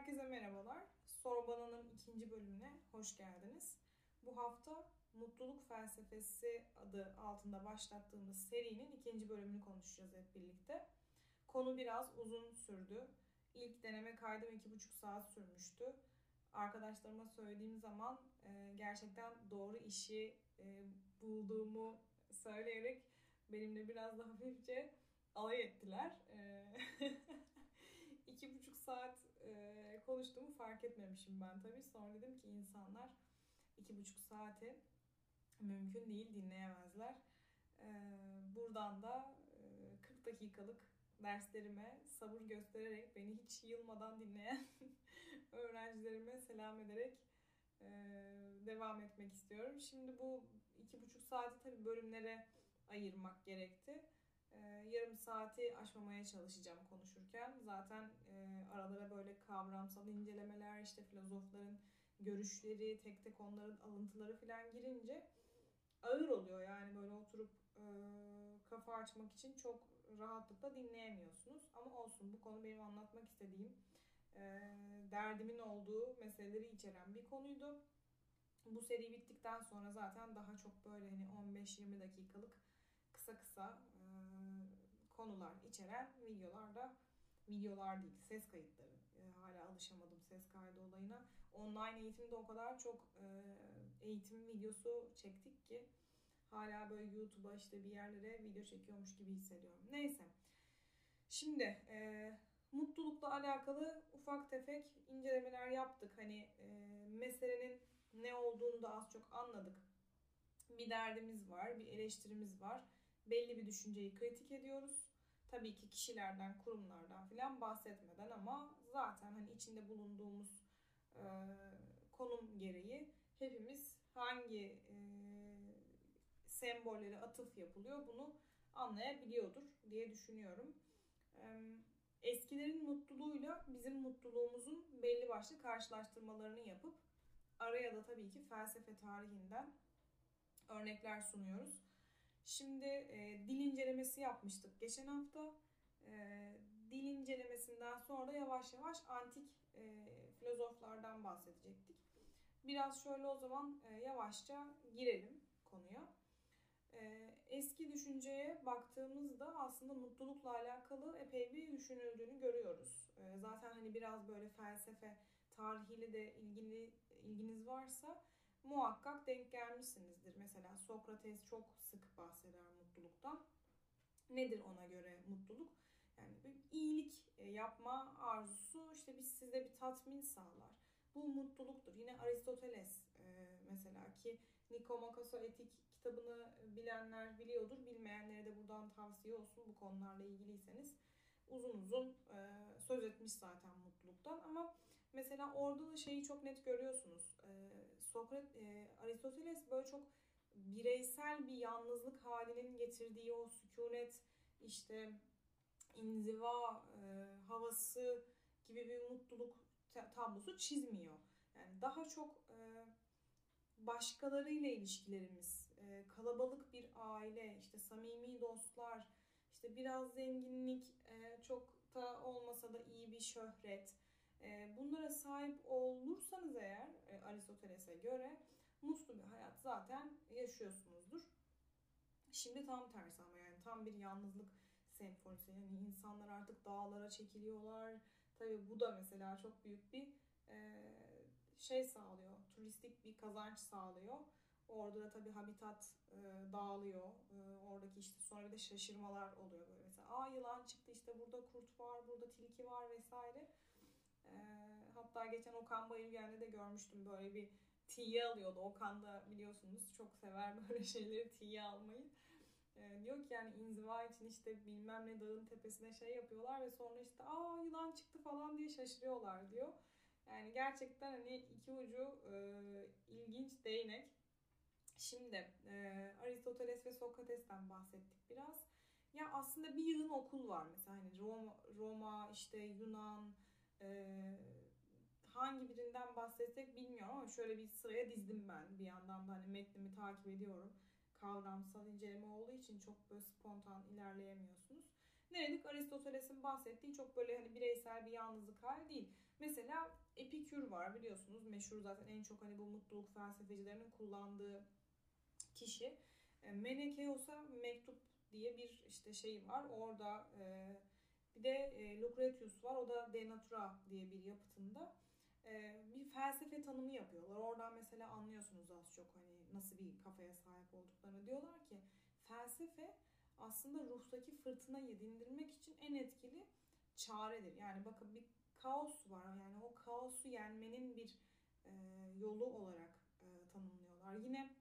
Herkese merhabalar. Sorbana'nın ikinci bölümüne hoş geldiniz. Bu hafta Mutluluk Felsefesi adı altında başlattığımız serinin ikinci bölümünü konuşacağız hep birlikte. Konu biraz uzun sürdü. İlk deneme kaydım iki buçuk saat sürmüştü. Arkadaşlarıma söylediğim zaman e, gerçekten doğru işi e, bulduğumu söyleyerek benimle biraz daha hafifçe alay ettiler. E, iki buçuk saat e, konuştuğumu fark etmemişim ben tabii. Sonra dedim ki insanlar iki buçuk saati mümkün değil dinleyemezler. E, buradan da e, 40 dakikalık derslerime sabır göstererek beni hiç yılmadan dinleyen öğrencilerime selam ederek e, devam etmek istiyorum. Şimdi bu iki buçuk saati tabii bölümlere ayırmak gerekti. E, yarım saati aşmamaya çalışacağım konuşurken. Zaten e, aralara böyle kavramsal incelemeler, işte filozofların görüşleri, tek tek onların alıntıları falan girince ağır oluyor. Yani böyle oturup e, kafa açmak için çok rahatlıkla dinleyemiyorsunuz. Ama olsun bu konu benim anlatmak istediğim e, derdimin olduğu meseleleri içeren bir konuydu. Bu seri bittikten sonra zaten daha çok böyle hani 15-20 dakikalık kısa kısa e, konular içeren videolarda videolar değil ses kayıtları. E, hala alışamadım ses kaydı olayına. Online eğitimde o kadar çok e, eğitim videosu çektik ki hala böyle YouTube'a işte bir yerlere video çekiyormuş gibi hissediyorum. Neyse. Şimdi e, mutlulukla alakalı ufak tefek incelemeler yaptık. Hani e, meselenin ne olduğunu da az çok anladık. Bir derdimiz var, bir eleştirimiz var. Belli bir düşünceyi kritik ediyoruz. Tabii ki kişilerden, kurumlardan filan bahsetmeden ama zaten hani içinde bulunduğumuz e, konum gereği hepimiz hangi e, sembollere atıf yapılıyor bunu anlayabiliyordur diye düşünüyorum. Eskilerin mutluluğuyla bizim mutluluğumuzun belli başlı karşılaştırmalarını yapıp araya da tabii ki felsefe tarihinden örnekler sunuyoruz. Şimdi e, dil incelemesi yapmıştık geçen hafta. E, dil incelemesinden sonra yavaş yavaş antik e, filozoflardan bahsedecektik. Biraz şöyle o zaman e, yavaşça girelim konuya. Ee, eski düşünceye baktığımızda aslında mutlulukla alakalı epey bir düşünüldüğünü görüyoruz. Ee, zaten hani biraz böyle felsefe tarihiyle de ilgili ilginiz varsa muhakkak denk gelmişsinizdir. Mesela Sokrates çok sık bahseder mutluluktan. Nedir ona göre mutluluk? Yani bir iyilik e, yapma arzusu işte biz size bir tatmin sağlar. Bu mutluluktur. Yine Aristoteles e, mesela ki Nikomakos'a etik kitabını bilenler biliyordur. Bilmeyenlere de buradan tavsiye olsun bu konularla ilgiliyseniz. Uzun uzun e, söz etmiş zaten mutluluktan ama mesela orada da şeyi çok net görüyorsunuz. Sokrat, e, Aristoteles böyle çok bireysel bir yalnızlık halinin getirdiği o sükunet işte inziva e, havası gibi bir mutluluk tablosu çizmiyor. Yani daha çok e, başkalarıyla ilişkilerimiz, e, kalabalık bir aile, işte samimi dostlar, işte biraz zenginlik, e, çok da olmasa da iyi bir şöhret. E, bunlara sahip olursanız eğer e, Aristoteles'e göre mutlu bir hayat zaten yaşıyorsunuzdur. Şimdi tam tersi ama yani tam bir yalnızlık senfonisi. Yani insanlar artık dağlara çekiliyorlar. Tabii bu da mesela çok büyük bir e, şey sağlıyor. Turistik bir kazanç sağlıyor. Orada da tabii habitat e, dağılıyor. Oradaki işte sonra bir de şaşırmalar oluyor böyle mesela. Aa yılan çıktı işte burada kurt var, burada tilki var vesaire. E, hatta geçen Okan Bayülgen'de de görmüştüm böyle bir tiye alıyordu. Okan da biliyorsunuz çok sever böyle şeyleri tiye almayı. Diyor ki yani inziva için işte bilmem ne dağın tepesine şey yapıyorlar ve sonra işte aa yılan çıktı falan diye şaşırıyorlar diyor. Yani gerçekten hani iki ucu e, ilginç değnek. Şimdi e, Aristoteles ve Sokrates'ten bahsettik biraz. Ya aslında bir yığın okul var mesela hani Roma, Roma işte Yunan e, hangi birinden bahsetsek bilmiyorum ama şöyle bir sıraya dizdim ben bir yandan da hani metnimi takip ediyorum. Kavramsal inceleme olduğu için çok böyle spontan ilerleyemiyorsunuz. Ne dedik? Aristoteles'in bahsettiği çok böyle hani bireysel bir yalnızlık hali değil. Mesela Epikür var biliyorsunuz. Meşhur zaten en çok hani bu mutluluk felsefecilerinin kullandığı kişi. Menekeos'a mektup diye bir işte şey var. Orada e, bir de e, Lucretius var. O da De Natura diye bir yapıtında e, bir felsefe tanımı yapıyorlar. Oradan mesela anlıyorsunuz az çok hani nasıl bir kafaya sahip olduklarını. Diyorlar ki felsefe aslında ruhtaki fırtınayı dindirmek için en etkili çaredir. Yani bakın bir kaos var. Yani o kaosu yenmenin bir e, yolu olarak e, tanımlıyorlar. Yine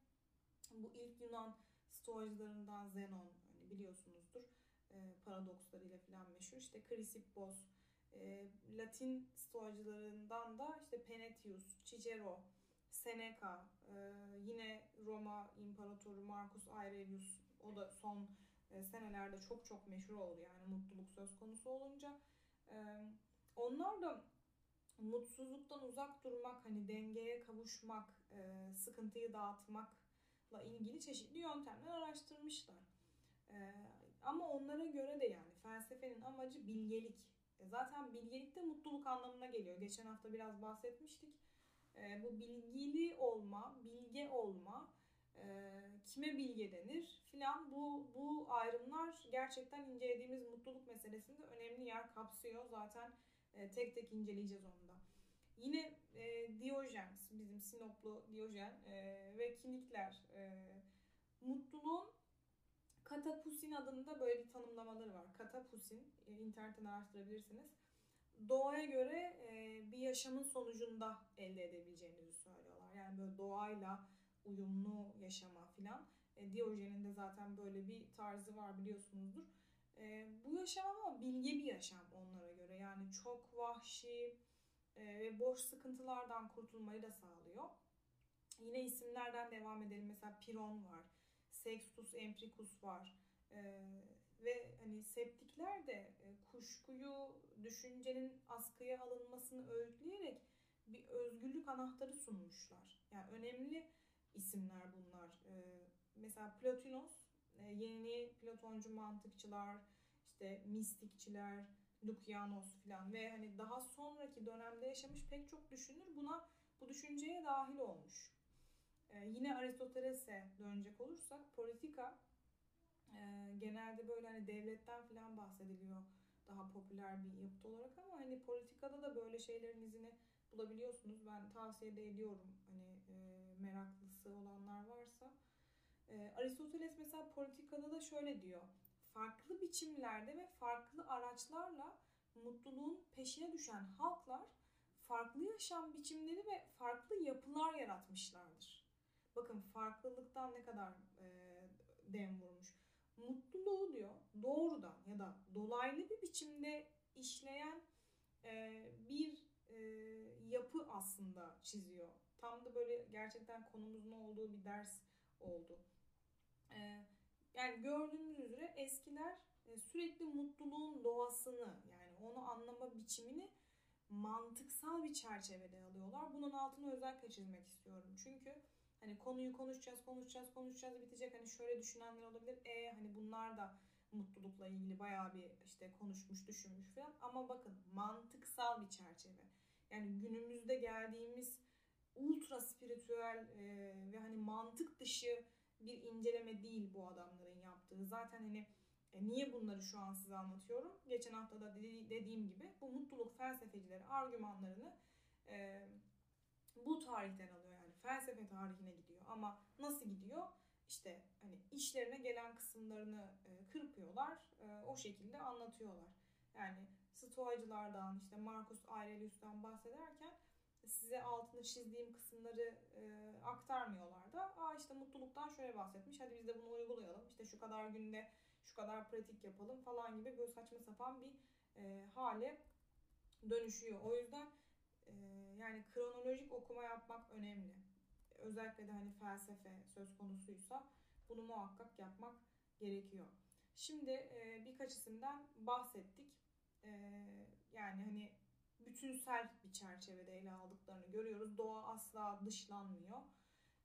bu ilk Yunan stoacılarından Zenon hani biliyorsunuzdur e, paradokslarıyla falan meşhur. İşte Chrysippos, e, Latin stoacılarından da işte Penetius, Cicero, Seneca, e, yine Roma İmparatoru Marcus Aurelius o da son e, senelerde çok çok meşhur oldu yani mutluluk söz konusu olunca. Onlar da mutsuzluktan uzak durmak, hani dengeye kavuşmak, sıkıntıyı dağıtmakla ilgili çeşitli yöntemler araştırmışlar. Ama onlara göre de yani felsefenin amacı bilgelik. E, zaten bilgelik de mutluluk anlamına geliyor. Geçen hafta biraz bahsetmiştik. E, bu bilgili olma, bilge olma, e, kime bilge denir filan bu bu ayrımlar gerçekten incelediğimiz mutluluk meselesinde önemli yer kapsıyor. Zaten e, tek tek inceleyeceğiz onu da. Yine e, Diyojen, bizim Sinoplu Diyojen e, ve Kinikler e, mutluluğun Katapusin adında böyle bir tanımlamaları var. Katapusin, e, internetten araştırabilirsiniz. Doğaya göre e, bir yaşamın sonucunda elde edebileceğinizi söylüyorlar. Yani böyle doğayla uyumlu yaşama filan. E, Diyojen'in de zaten böyle bir tarzı var biliyorsunuzdur. Bu yaşam ama bilge bir yaşam onlara göre. Yani çok vahşi ve boş sıkıntılardan kurtulmayı da sağlıyor. Yine isimlerden devam edelim. Mesela Piron var. Sextus Empiricus var. E, ve hani septikler de e, kuşkuyu, düşüncenin askıya alınmasını öğütleyerek bir özgürlük anahtarı sunmuşlar. Yani önemli isimler bunlar. E, mesela Plotinos, e, yeni Platoncu mantıkçılar, işte mistikçiler, Lukianos falan ve hani daha sonraki dönemde yaşamış pek çok düşünür buna bu düşünceye dahil olmuş. Ee, yine Aristoteles'e dönecek olursak politika e, genelde böyle hani devletten falan bahsediliyor daha popüler bir yapıt olarak ama hani politikada da böyle şeylerin izini bulabiliyorsunuz. Ben tavsiye de ediyorum hani e, meraklısı olanlar varsa. E, Aristoteles mesela politikada da şöyle diyor. Farklı biçimlerde ve farklı araçlarla mutluluğun peşine düşen halklar farklı yaşam biçimleri ve farklı yapılar yaratmışlardır. Bakın farklılıktan ne kadar e, dem vurmuş. Mutluluğu diyor doğrudan ya da dolaylı bir biçimde işleyen e, bir e, yapı aslında çiziyor. Tam da böyle gerçekten konumuzun olduğu bir ders oldu. E, yani gördüğünüz üzere eskiler e, sürekli mutluluğun doğasını yani onu anlama biçimini mantıksal bir çerçevede alıyorlar. Bunun altını özellikle çizmek istiyorum. Çünkü Hani konuyu konuşacağız, konuşacağız, konuşacağız bitecek. Hani şöyle düşünenler olabilir. E hani bunlar da mutlulukla ilgili bayağı bir işte konuşmuş, düşünmüş falan. Ama bakın mantıksal bir çerçeve. Yani günümüzde geldiğimiz ultra spiritüel e, ve hani mantık dışı bir inceleme değil bu adamların yaptığı. Zaten hani e, niye bunları şu an size anlatıyorum? Geçen hafta da dediğim gibi bu mutluluk felsefecileri argümanlarını e, bu tarihten alıyor felsefe tarihine gidiyor ama nasıl gidiyor? İşte hani işlerine gelen kısımlarını e, kırpıyorlar, e, o şekilde anlatıyorlar. Yani Stoacılardan, işte Marcus Aurelius'tan bahsederken size altını çizdiğim kısımları e, aktarmıyorlar da. Aa işte mutluluktan şöyle bahsetmiş, hadi biz de bunu uygulayalım. İşte şu kadar günde şu kadar pratik yapalım falan gibi böyle saçma sapan bir e, hale dönüşüyor. O yüzden e, yani kronolojik okuma yapmak önemli. Özellikle de hani felsefe söz konusuysa bunu muhakkak yapmak gerekiyor. Şimdi e, birkaç isimden bahsettik. E, yani hani bütünsel bir çerçevede ele aldıklarını görüyoruz. Doğa asla dışlanmıyor.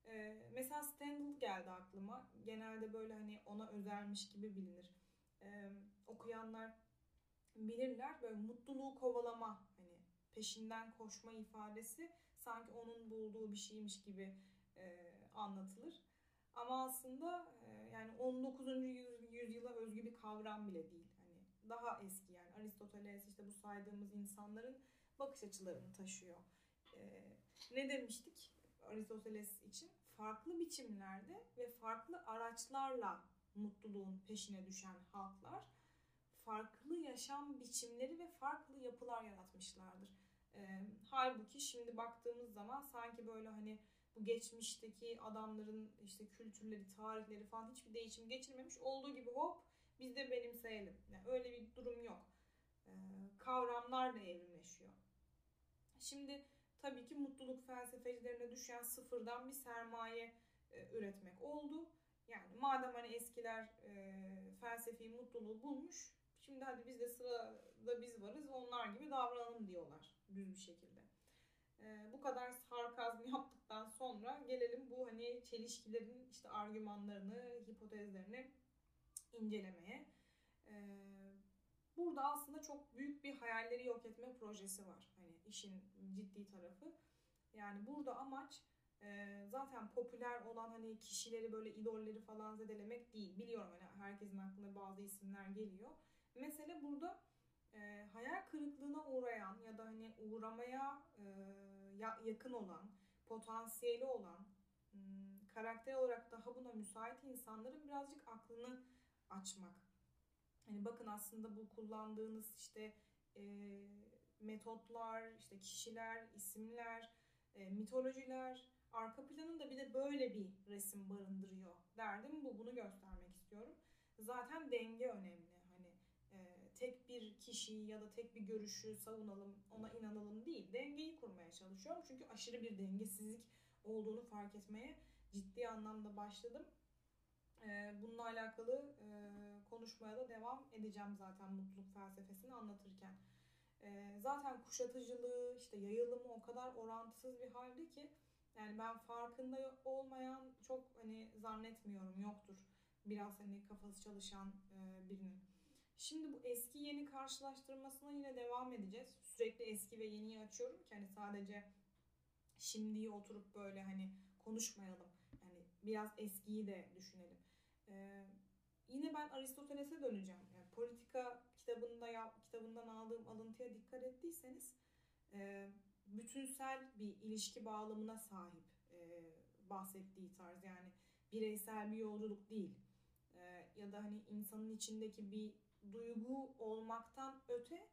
E, mesela Stendhal geldi aklıma. Genelde böyle hani ona özelmiş gibi bilinir. E, okuyanlar bilirler böyle mutluluğu kovalama hani peşinden koşma ifadesi sanki onun bulduğu bir şeymiş gibi e, anlatılır. Ama aslında e, yani 19. yüzyıla özgü bir kavram bile değil. Hani daha eski yani Aristoteles işte bu saydığımız insanların bakış açılarını taşıyor. E, ne demiştik Aristoteles için? Farklı biçimlerde ve farklı araçlarla mutluluğun peşine düşen halklar farklı yaşam biçimleri ve farklı yapılar yaratmışlardır. E, halbuki şimdi baktığımız zaman sanki böyle hani bu geçmişteki adamların işte kültürleri, tarihleri falan hiçbir değişim geçirmemiş olduğu gibi hop biz de benimseyelim. Yani öyle bir durum yok. E, kavramlar da evrimleşiyor. Şimdi tabii ki mutluluk felsefecilerine düşen sıfırdan bir sermaye e, üretmek oldu. Yani madem hani eskiler e, felsefi mutluluğu bulmuş, şimdi hadi biz de sırada biz varız, onlar gibi davranalım diyorlar düz bir şekilde. E, bu kadar sarkazm yaptıktan sonra gelelim bu hani çelişkilerin işte argümanlarını, hipotezlerini incelemeye. E, burada aslında çok büyük bir hayalleri yok etme projesi var. Hani işin ciddi tarafı. Yani burada amaç e, zaten popüler olan hani kişileri böyle idolleri falan zedelemek değil. Biliyorum hani herkesin aklına bazı isimler geliyor. Mesele burada e, hayal kırıklığına uğrayan ya da hani uğramaya e, yakın olan, potansiyeli olan, hmm, karakter olarak daha buna müsait insanların birazcık aklını açmak. Hani bakın aslında bu kullandığınız işte e, metotlar, işte kişiler, isimler, e, mitolojiler, arka planında bir de böyle bir resim barındırıyor. Derdim bu. Bunu göstermek istiyorum. Zaten denge önemli tek bir kişiyi ya da tek bir görüşü savunalım, ona inanalım değil. Dengeyi kurmaya çalışıyorum. Çünkü aşırı bir dengesizlik olduğunu fark etmeye ciddi anlamda başladım. Ee, bununla alakalı e, konuşmaya da devam edeceğim zaten mutluluk felsefesini anlatırken. Ee, zaten kuşatıcılığı, işte yayılımı o kadar orantısız bir halde ki yani ben farkında olmayan çok hani zannetmiyorum yoktur. Biraz hani kafası çalışan e, birinin. Şimdi bu eski yeni karşılaştırmasına yine devam edeceğiz. Sürekli eski ve yeniyi açıyorum ki hani sadece şimdiyi oturup böyle hani konuşmayalım. Yani biraz eskiyi de düşünelim. Ee, yine ben Aristoteles'e döneceğim. Yani politika kitabında ya, kitabından aldığım alıntıya dikkat ettiyseniz e, bütünsel bir ilişki bağlamına sahip e, bahsettiği tarz. Yani bireysel bir yolculuk değil. E, ya da hani insanın içindeki bir duygu olmaktan öte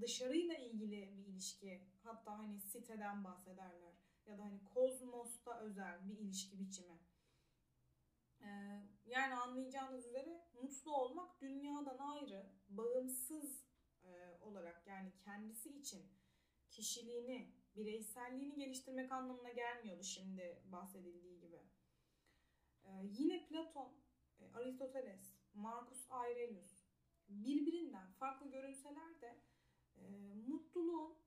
dışarıyla ilgili bir ilişki. Hatta hani siteden bahsederler. Ya da hani kozmosta özel bir ilişki biçimi. Ee, yani anlayacağınız üzere mutlu olmak dünyadan ayrı, bağımsız e, olarak yani kendisi için kişiliğini, bireyselliğini geliştirmek anlamına gelmiyordu şimdi bahsedildiği gibi. Ee, yine Platon, e, Aristoteles, Marcus Aurelius birbirinden farklı görünseler de e, mutluluğun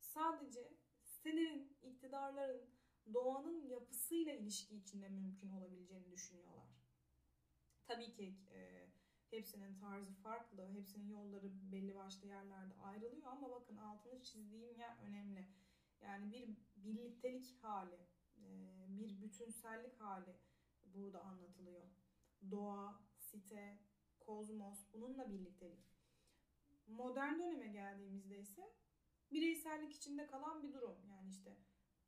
sadece sitelerin, iktidarların, doğanın yapısıyla ilişki içinde mümkün olabileceğini düşünüyorlar. Tabii ki e, hepsinin tarzı farklı, hepsinin yolları belli başlı yerlerde ayrılıyor ama bakın altını çizdiğim yer önemli. Yani bir birliktelik hali, e, bir bütünsellik hali burada anlatılıyor. Doğa, site, kozmos, bununla birliktelik. Modern döneme geldiğimizde ise bireysellik içinde kalan bir durum. Yani işte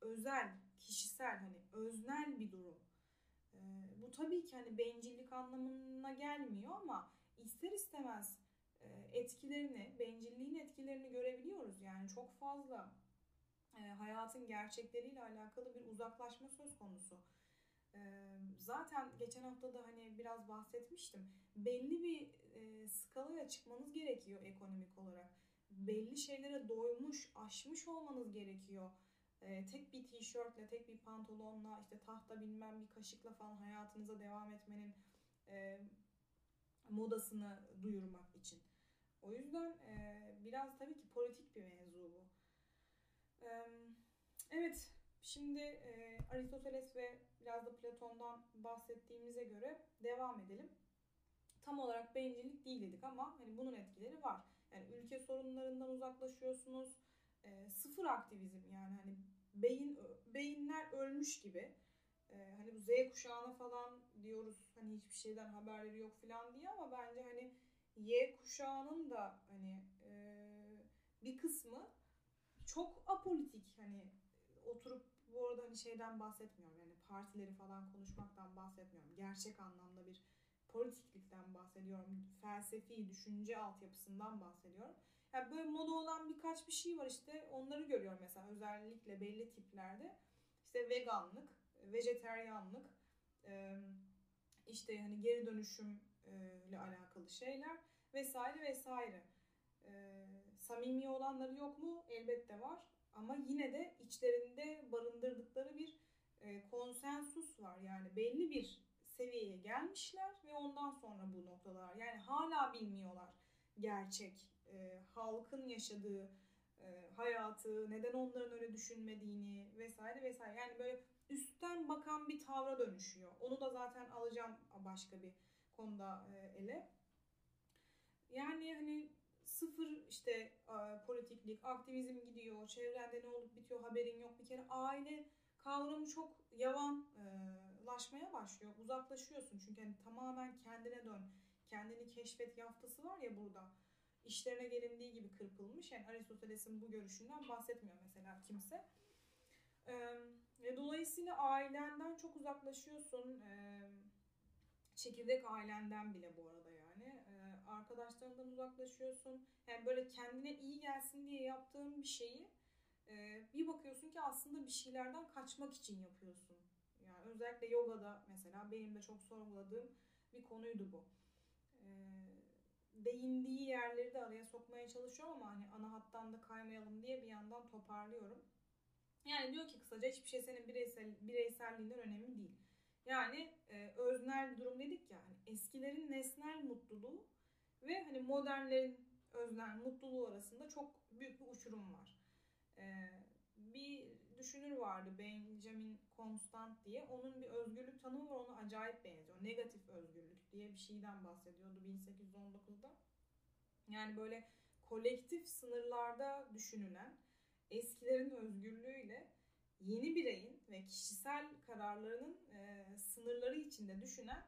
özel, kişisel, hani öznel bir durum. Ee, bu tabii ki hani bencillik anlamına gelmiyor ama ister istemez e, etkilerini, bencilliğin etkilerini görebiliyoruz. Yani çok fazla e, hayatın gerçekleriyle alakalı bir uzaklaşma söz konusu zaten geçen hafta da hani biraz bahsetmiştim. Belli bir skalaya çıkmanız gerekiyor ekonomik olarak. Belli şeylere doymuş, aşmış olmanız gerekiyor. Tek bir tişörtle, tek bir pantolonla, işte tahta bilmem bir kaşıkla falan hayatınıza devam etmenin modasını duyurmak için. O yüzden biraz tabii ki politik bir mevzu bu. Evet, Şimdi e, Aristoteles ve biraz da Platon'dan bahsettiğimize göre devam edelim. Tam olarak bencillik değil dedik ama hani bunun etkileri var. Yani ülke sorunlarından uzaklaşıyorsunuz, e, sıfır aktivizm yani hani beyin beyinler ölmüş gibi. E, hani bu Z kuşağına falan diyoruz hani hiçbir şeyden haberleri yok falan diye ama bence hani Y kuşağının da hani e, bir kısmı çok apolitik hani oturup bu arada hani şeyden bahsetmiyorum yani partileri falan konuşmaktan bahsetmiyorum. Gerçek anlamda bir politiklikten bahsediyorum. Felsefi düşünce altyapısından bahsediyorum. Yani böyle moda olan birkaç bir şey var işte onları görüyorum mesela özellikle belli tiplerde. İşte veganlık, vejeteryanlık, işte hani geri dönüşümle alakalı şeyler vesaire vesaire. Samimi olanları yok mu? Elbette var. Ama yine de içlerinde barındırdıkları bir konsensus var. Yani belli bir seviyeye gelmişler ve ondan sonra bu noktalar. Yani hala bilmiyorlar gerçek e, halkın yaşadığı e, hayatı, neden onların öyle düşünmediğini vesaire vesaire. Yani böyle üstten bakan bir tavra dönüşüyor. Onu da zaten alacağım başka bir konuda e, ele. Yani hani sıfır işte e, politiklik, aktivizm gidiyor, çevrende ne olup bitiyor haberin yok. Bir kere aile kavramı çok yavanlaşmaya başlıyor. Uzaklaşıyorsun çünkü hani tamamen kendine dön, kendini keşfet yaftası var ya burada işlerine gelindiği gibi kırpılmış. Yani Aristoteles'in bu görüşünden bahsetmiyor mesela kimse. E, dolayısıyla ailenden çok uzaklaşıyorsun. E, çekirdek ailenden bile bu arada arkadaşlarından uzaklaşıyorsun. Yani böyle kendine iyi gelsin diye yaptığın bir şeyi e, bir bakıyorsun ki aslında bir şeylerden kaçmak için yapıyorsun. Yani özellikle yogada mesela benim de çok sorguladığım bir konuydu bu. E, değindiği yerleri de araya sokmaya çalışıyorum ama hani ana hattan da kaymayalım diye bir yandan toparlıyorum. Yani diyor ki kısaca hiçbir şey senin bireysel, bireyselliğinden önemli değil. Yani e, öznel bir durum dedik ya. Hani eskilerin nesnel mutluluğu ve hani modernlerin öznel mutluluğu arasında çok büyük bir uçurum var. E, bir düşünür vardı Benjamin Constant diye. Onun bir özgürlük tanımı var ona acayip benziyor. Negatif özgürlük diye bir şeyden bahsediyordu 1819'da. Yani böyle kolektif sınırlarda düşünülen eskilerin özgürlüğüyle yeni bireyin ve kişisel kararlarının e, sınırları içinde düşünen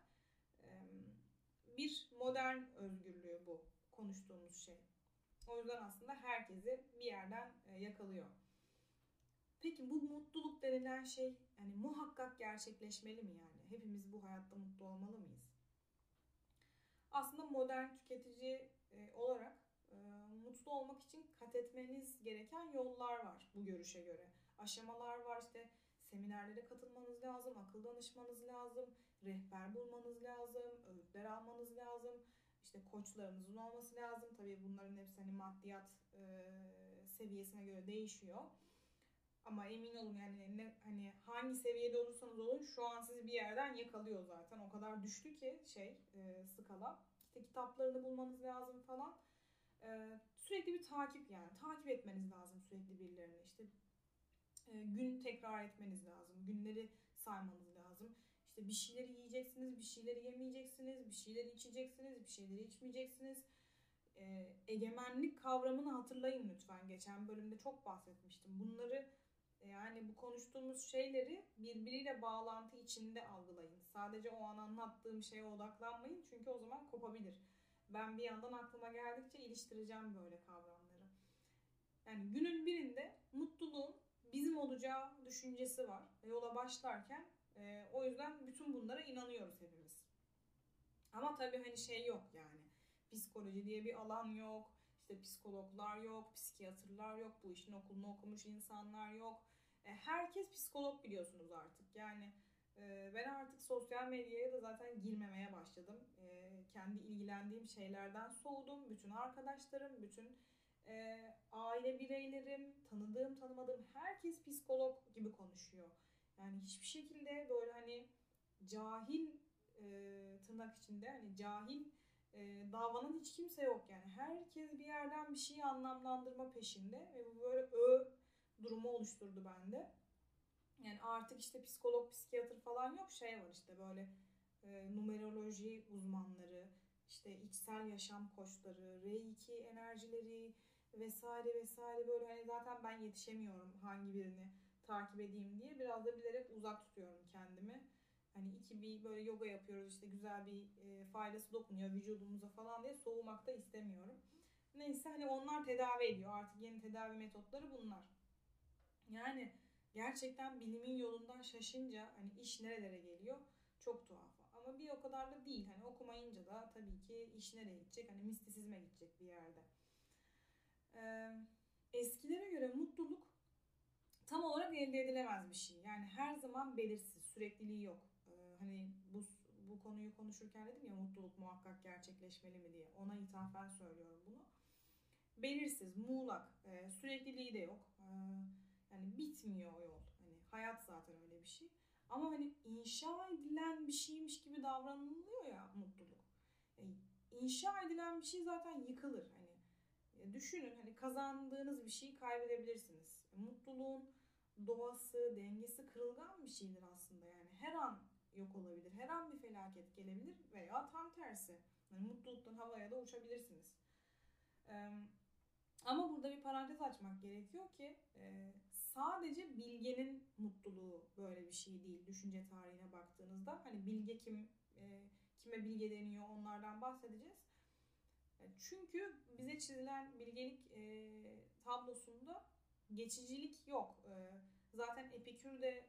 bir modern özgürlüğü bu konuştuğumuz şey. O yüzden aslında herkesi bir yerden e, yakalıyor. Peki bu mutluluk denilen şey yani muhakkak gerçekleşmeli mi yani? Hepimiz bu hayatta mutlu olmalı mıyız? Aslında modern tüketici e, olarak e, mutlu olmak için kat etmeniz gereken yollar var bu görüşe göre. Aşamalar var işte seminerlere katılmanız lazım, akıl danışmanız lazım, rehber bulmanız lazım, öğütler almanız lazım, işte koçlarınızın olması lazım. Tabii bunların hepsi hani maddiyat e, seviyesine göre değişiyor. Ama emin olun yani ne, hani hangi seviyede olursanız olun şu an sizi bir yerden yakalıyor zaten. O kadar düştü ki şey e, skala. İşte kitaplarını bulmanız lazım falan. E, sürekli bir takip yani. Takip etmeniz lazım sürekli birilerini. İşte e, gün tekrar etmeniz lazım. Günleri saymanız. İşte bir şeyleri yiyeceksiniz, bir şeyleri yemeyeceksiniz, bir şeyleri içeceksiniz, bir şeyleri içmeyeceksiniz. E, egemenlik kavramını hatırlayın lütfen. Geçen bölümde çok bahsetmiştim. Bunları yani bu konuştuğumuz şeyleri birbiriyle bağlantı içinde algılayın. Sadece o an anlattığım şeye odaklanmayın çünkü o zaman kopabilir. Ben bir yandan aklıma geldikçe iliştireceğim böyle kavramları. Yani günün birinde mutluluğun bizim olacağı düşüncesi var. Yola başlarken e, o yüzden bütün bunlara inanıyoruz hepimiz. Ama tabii hani şey yok yani. Psikoloji diye bir alan yok. İşte psikologlar yok, psikiyatrlar yok, bu işin okulunu okumuş insanlar yok e, herkes psikolog biliyorsunuz artık. Yani e, ben artık sosyal medyaya da zaten girmemeye başladım. E, kendi ilgilendiğim şeylerden soğudum. Bütün arkadaşlarım, bütün aile bireylerim, tanıdığım tanımadığım herkes psikolog gibi konuşuyor. Yani hiçbir şekilde böyle hani cahil tırnak içinde hani cahil e, davanın hiç kimse yok yani. Herkes bir yerden bir şeyi anlamlandırma peşinde ve bu böyle ö durumu oluşturdu bende. Yani artık işte psikolog, psikiyatr falan yok. Şey var işte böyle e, numeroloji uzmanları, işte içsel yaşam koçları, R2 enerjileri, vesaire vesaire böyle hani zaten ben yetişemiyorum hangi birini takip edeyim diye biraz da bilerek uzak tutuyorum kendimi. Hani iki bir böyle yoga yapıyoruz işte güzel bir e, faydası dokunuyor vücudumuza falan diye soğumak da istemiyorum. Neyse hani onlar tedavi ediyor artık yeni tedavi metotları bunlar. Yani gerçekten bilimin yolundan şaşınca hani iş nerelere geliyor çok tuhaf. Ama bir o kadar da değil. Hani okumayınca da tabii ki iş nereye gidecek? Hani mistisizme gidecek bir yerde. Ee, eskilere göre mutluluk tam olarak elde edilemez bir şey. Yani her zaman belirsiz, sürekliliği yok. Ee, hani bu bu konuyu konuşurken dedim ya mutluluk muhakkak gerçekleşmeli mi diye. Ona ithafen söylüyorum bunu. Belirsiz, muğlak, e, sürekliliği de yok. E, yani bitmiyor o yol. Hani hayat zaten öyle bir şey. Ama hani inşa edilen bir şeymiş gibi davranılıyor ya mutluluk. E, inşa edilen bir şey zaten yıkılır. Hani e, düşünün hani kazandığınız bir şeyi kaybedebilirsiniz. E, mutluluğun doğası, dengesi kırılgan bir şeydir aslında yani. Her an yok olabilir. Her an bir felaket gelebilir veya tam tersi. Yani mutluluktan havaya da uçabilirsiniz. Ee, ama burada bir parantez açmak gerekiyor ki e, sadece bilgenin mutluluğu böyle bir şey değil düşünce tarihine baktığınızda. Hani bilge kim, e, kime bilge deniyor onlardan bahsedeceğiz. Çünkü bize çizilen bilgelik e, tablosunda geçicilik yok. E, zaten Epikür de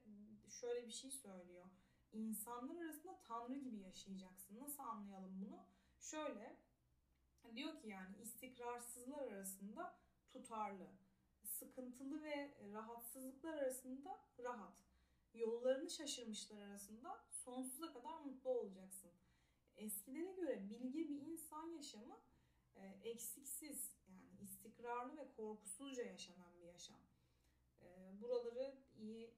şöyle bir şey söylüyor. İnsanlar arasında tanrı gibi yaşayacaksın. Nasıl anlayalım bunu? Şöyle diyor ki yani istikrarsızlar arasında tutarlı sıkıntılı ve rahatsızlıklar arasında rahat. Yollarını şaşırmışlar arasında sonsuza kadar mutlu olacaksın. Eskilere göre bilge bir insan yaşamı e, eksiksiz istikrarlı ve korkusuzca yaşanan bir yaşam. E, buraları iyi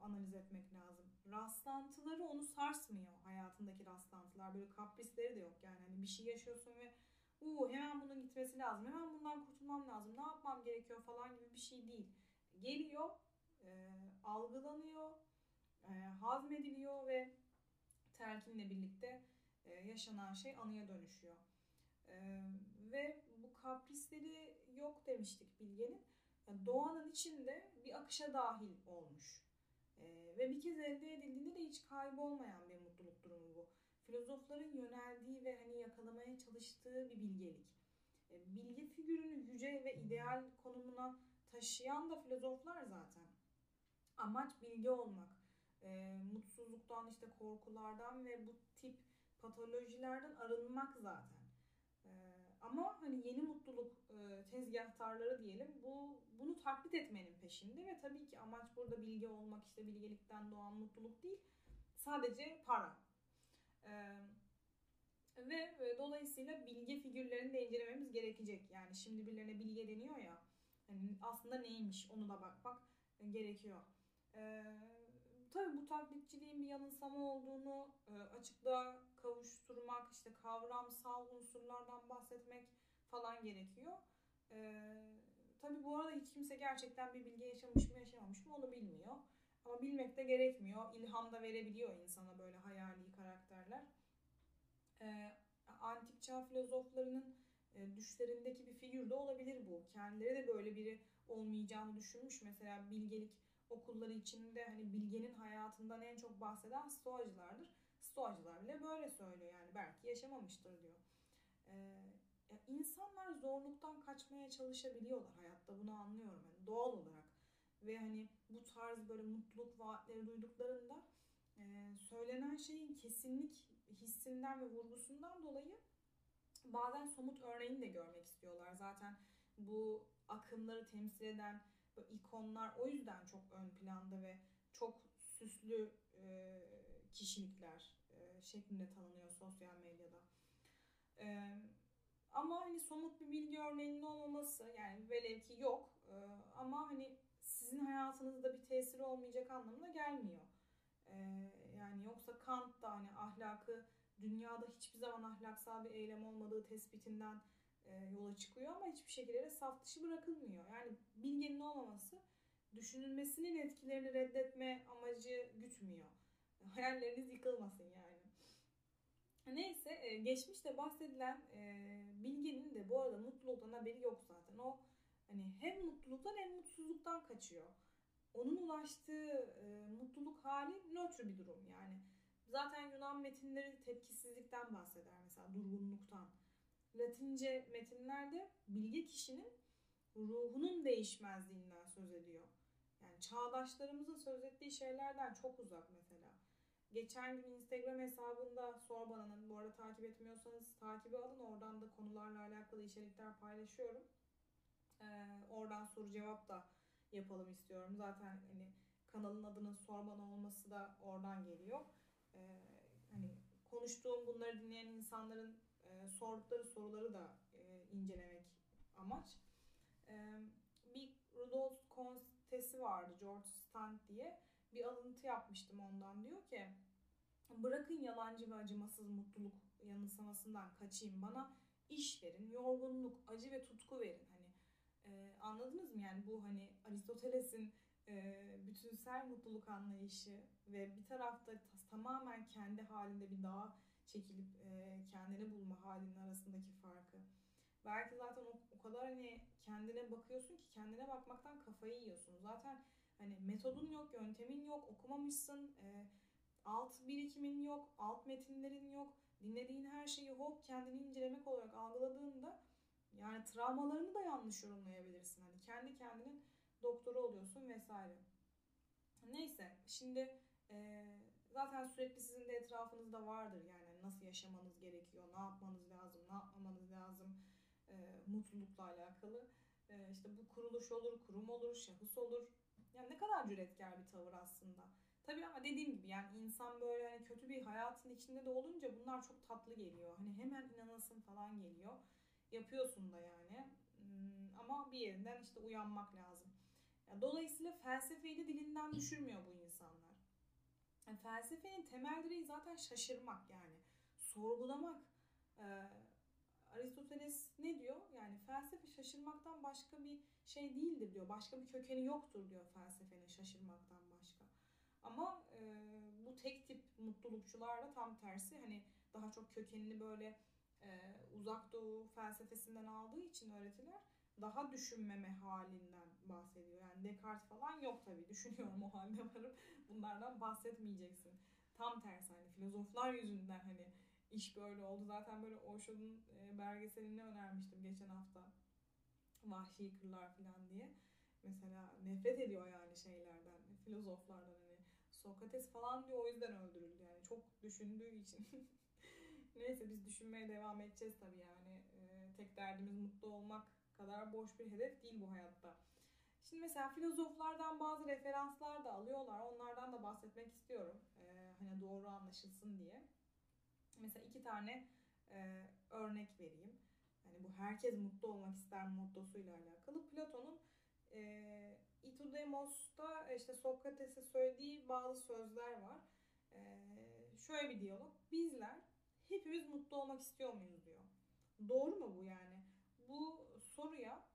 analiz etmek lazım. Rastlantıları onu sarsmıyor hayatındaki rastlantılar. Böyle kaprisleri de yok yani. Hani bir şey yaşıyorsun ve Uuu hemen bunun gitmesi lazım. Hemen bundan kurtulmam lazım. Ne yapmam gerekiyor falan gibi bir şey değil. Geliyor, e, algılanıyor, e, hazmediliyor ve telkinle birlikte e, yaşanan şey anıya dönüşüyor. E, ve kaprisleri yok demiştik Bilge'nin. Yani doğanın içinde bir akışa dahil olmuş. E, ve bir kez elde edildiğinde de hiç kaybolmayan bir mutluluk durumu bu filozofların yöneldiği ve hani yakalamaya çalıştığı bir bilgelik. E, bilge figürünü yüce ve ideal konumuna taşıyan da filozoflar zaten. Amaç bilgi olmak. E, mutsuzluktan işte korkulardan ve bu tip patolojilerden arınmak zaten. E, yeni mutluluk e, tezgahtarları diyelim bu bunu taklit etmenin peşinde ve tabii ki amaç burada bilgi olmak işte bilgelikten doğan mutluluk değil. Sadece para. Ee, ve e, dolayısıyla bilge figürlerini de incelememiz gerekecek. Yani şimdi birilerine bilge deniyor ya. Yani aslında neymiş onu da bakmak gerekiyor. Ee, tabii bu taklitçiliğin bir yanılsama olduğunu e, açıklığa kavuşturmak, işte kavramsal unsurlardan bahsetmek falan gerekiyor. Ee, tabii bu arada hiç kimse gerçekten bir bilgi yaşamış mı yaşamamış mı onu bilmiyor. Ama bilmek de gerekmiyor. İlham da verebiliyor insana böyle hayali karakterler. Ee, antik çağ filozoflarının e, düşlerindeki bir figür de olabilir bu. Kendileri de böyle biri olmayacağını düşünmüş. Mesela bilgelik okulları içinde hani bilgenin hayatından en çok bahseden stoacılardır. Stoacılar bile böyle söylüyor yani belki yaşamamıştır diyor. Ee, insanlar zorluktan kaçmaya çalışabiliyorlar hayatta bunu anlıyorum yani doğal olarak ve hani bu tarz böyle mutluluk vaatleri duyduklarında e, söylenen şeyin kesinlik hissinden ve vurgusundan dolayı bazen somut örneğini de görmek istiyorlar. Zaten bu akımları temsil eden ikonlar o yüzden çok ön planda ve çok süslü e, kişilikler e, şeklinde tanınıyor sosyal medyada. E, ama hani somut bir bilgi örneğinin olmaması yani velev ki yok e, ama hani sizin hayatınızda bir tesiri olmayacak anlamına gelmiyor. Ee, yani yoksa Kant da hani ahlakı dünyada hiçbir zaman ahlaksal bir eylem olmadığı tespitinden e, yola çıkıyor ama hiçbir şekilde de saf dışı bırakılmıyor. Yani bilgenin olmaması düşünülmesinin etkilerini reddetme amacı gütmüyor. Hayalleriniz yıkılmasın yani. Neyse e, geçmişte bahsedilen e, bilginin de bu arada mutluluktan haberi yok zaten. O hani hem mutluluktan hem mutsuzluktan kaçıyor. Onun ulaştığı e, mutluluk hali nötr bir durum yani. Zaten Yunan metinleri tepkisizlikten bahseder mesela durgunluktan. Latince metinlerde bilge kişinin ruhunun değişmezliğinden söz ediyor. Yani çağdaşlarımızın söz ettiği şeylerden çok uzak mesela. Geçen gün Instagram hesabında Sorbana'nın, bu arada takip etmiyorsanız takibi alın. Oradan da konularla alakalı içerikler paylaşıyorum. Ee, oradan soru cevap da yapalım istiyorum. Zaten hani kanalın adının Sorbana olması da oradan geliyor. Ee, hani konuştuğum bunları dinleyen insanların e, sordukları soruları da e, incelemek amaç. E, bir Rudolf Kontesi vardı George Sand diye. Bir alıntı yapmıştım ondan. Diyor ki bırakın yalancı ve acımasız mutluluk yanılsamasından kaçayım bana iş verin, yorgunluk, acı ve tutku verin. Hani e, anladınız mı yani bu hani Aristoteles'in e, bütünsel mutluluk anlayışı ve bir tarafta tamamen kendi halinde bir dağa çekilip e, kendini bulma halinin arasındaki farkı. Belki zaten o, o kadar hani kendine bakıyorsun ki kendine bakmaktan kafayı yiyorsun. Zaten hani metodun yok, yöntemin yok, okumamışsın, e, alt birikimin yok, alt metinlerin yok. Dinlediğin her şeyi hop kendini incelemek olarak algıladığında yani travmalarını da yanlış yorumlayabilirsin. Hani kendi kendinin doktoru oluyorsun vesaire. Neyse şimdi e, zaten sürekli sizin de etrafınızda vardır yani nasıl yaşamanız gerekiyor, ne yapmanız lazım, ne yapmamanız lazım e, mutlulukla alakalı. E, işte bu kuruluş olur, kurum olur, şahıs olur. Yani ne kadar cüretkar bir tavır aslında. Tabii ama dediğim gibi yani insan böyle hani kötü bir hayatın içinde de olunca bunlar çok tatlı geliyor. Hani hemen inanasın falan geliyor. Yapıyorsun da yani. Hmm, ama bir yerinden işte uyanmak lazım. Dolayısıyla felsefeyi de dilinden düşürmüyor bu insanlar. Yani felsefenin temel direği zaten şaşırmak yani. Sorgulamak. Aristoteles ne diyor? Yani felsefe şaşırmaktan başka bir şey değildir diyor. Başka bir kökeni yoktur diyor felsefenin şaşırmaktan başka. Ama e, bu tek tip mutlulukçular da tam tersi. Hani daha çok kökenini böyle e, uzak doğu felsefesinden aldığı için öğretiler daha düşünmeme halinden bahsediyor. Yani Descartes falan yok tabii. Düşünüyorum o halde varım. Bunlardan bahsetmeyeceksin. Tam tersi hani filozoflar yüzünden hani iş böyle oldu. Zaten böyle Osho'nun e, belgeselini önermiştim geçen hafta. Vahşi kırlar falan diye. Mesela nefret ediyor yani şeylerden, filozoflardan hani. Sokrates falan diyor o yüzden öldürüldü yani. Çok düşündüğü için. Neyse biz düşünmeye devam edeceğiz tabii yani. E, tek derdimiz mutlu olmak kadar boş bir hedef değil bu hayatta. Şimdi mesela filozoflardan bazı referanslar da alıyorlar. Onlardan da bahsetmek istiyorum. Ee, hani doğru anlaşılsın diye. Mesela iki tane e, örnek vereyim. Hani bu herkes mutlu olmak ister mottosuyla alakalı. Platon'un e, Itudemos'ta işte Sokrates'e söylediği bazı sözler var. E, şöyle bir diyalog. Bizler hepimiz mutlu olmak istiyor muyuz diyor. Doğru mu bu yani? Bu soruya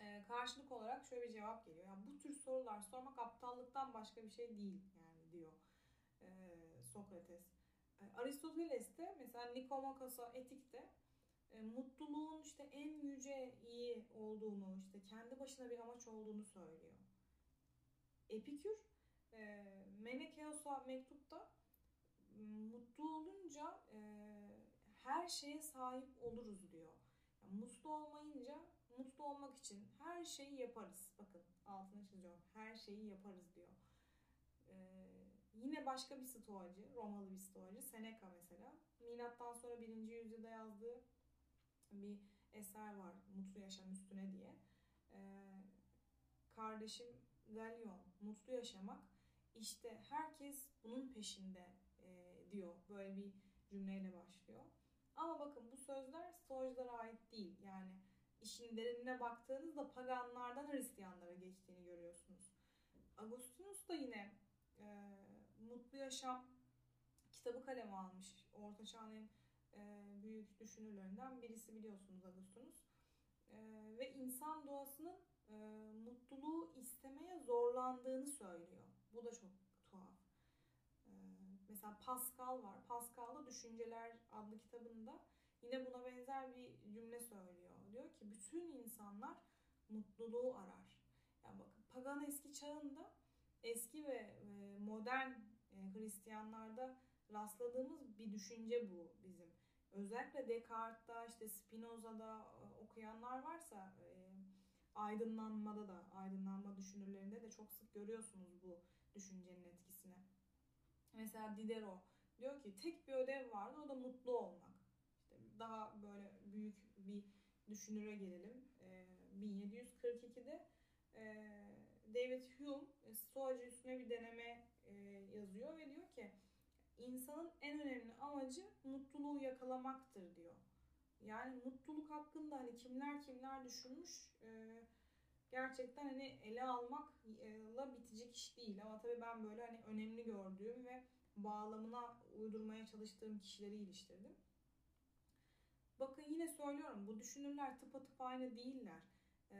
e, karşılık olarak şöyle bir cevap geliyor. Yani bu tür sorular sormak aptallıktan başka bir şey değil yani diyor e, Sokrates. E, Aristoteles de mesela Nikomakos'a etikte e, mutluluğun işte en yüce iyi olduğunu, işte kendi başına bir amaç olduğunu söylüyor. Epikür e, Menekeos'a mektupta mutlu olunca e, her şeye sahip oluruz diyor. Yani mutlu olmayınca mutlu olmak için her şeyi yaparız. Bakın altına çiziyorum. Her şeyi yaparız diyor. Ee, yine başka bir stoacı, Romalı bir stoacı, Seneca mesela. Milattan sonra birinci yüzyılda yazdığı bir eser var. Mutlu yaşam üstüne diye. Ee, kardeşim Galion, mutlu yaşamak. İşte herkes bunun peşinde e, diyor. Böyle bir cümleyle başlıyor. Ama bakın bu sözler stoacılara ait değil. Yani işin derinine baktığınızda paganlardan Hristiyanlara geçtiğini görüyorsunuz. Agustinus da yine e, Mutlu Yaşam kitabı kaleme almış. Orta Çağ'ın e, büyük düşünürlerinden birisi biliyorsunuz Agustinus. E, ve insan doğasının e, mutluluğu istemeye zorlandığını söylüyor. Bu da çok tuhaf. Mesela Pascal var. Pascal'da Düşünceler adlı kitabında yine buna benzer bir cümle söylüyor. Diyor ki bütün insanlar mutluluğu arar. Yani bakın pagan eski çağında eski ve modern Hristiyanlarda rastladığımız bir düşünce bu bizim. Özellikle Descartes'ta işte Spinoza'da okuyanlar varsa aydınlanmada da aydınlanma düşünürlerinde de çok sık görüyorsunuz bu düşüncenin etkisini. Mesela Diderot diyor ki tek bir ödev vardı o da mutlu olmak. İşte daha böyle büyük bir düşünüre gelelim. 1742'de David Hume Stoacı üstüne bir deneme yazıyor ve diyor ki insanın en önemli amacı mutluluğu yakalamaktır diyor. Yani mutluluk hakkında hani kimler kimler düşünmüş gerçekten hani ele almakla bitecek iş değil. Ama tabii ben böyle hani önemli gördüğüm ve bağlamına uydurmaya çalıştığım kişileri iliştirdim. Bakın yine söylüyorum bu düşünürler tıpatıp aynı değiller. E,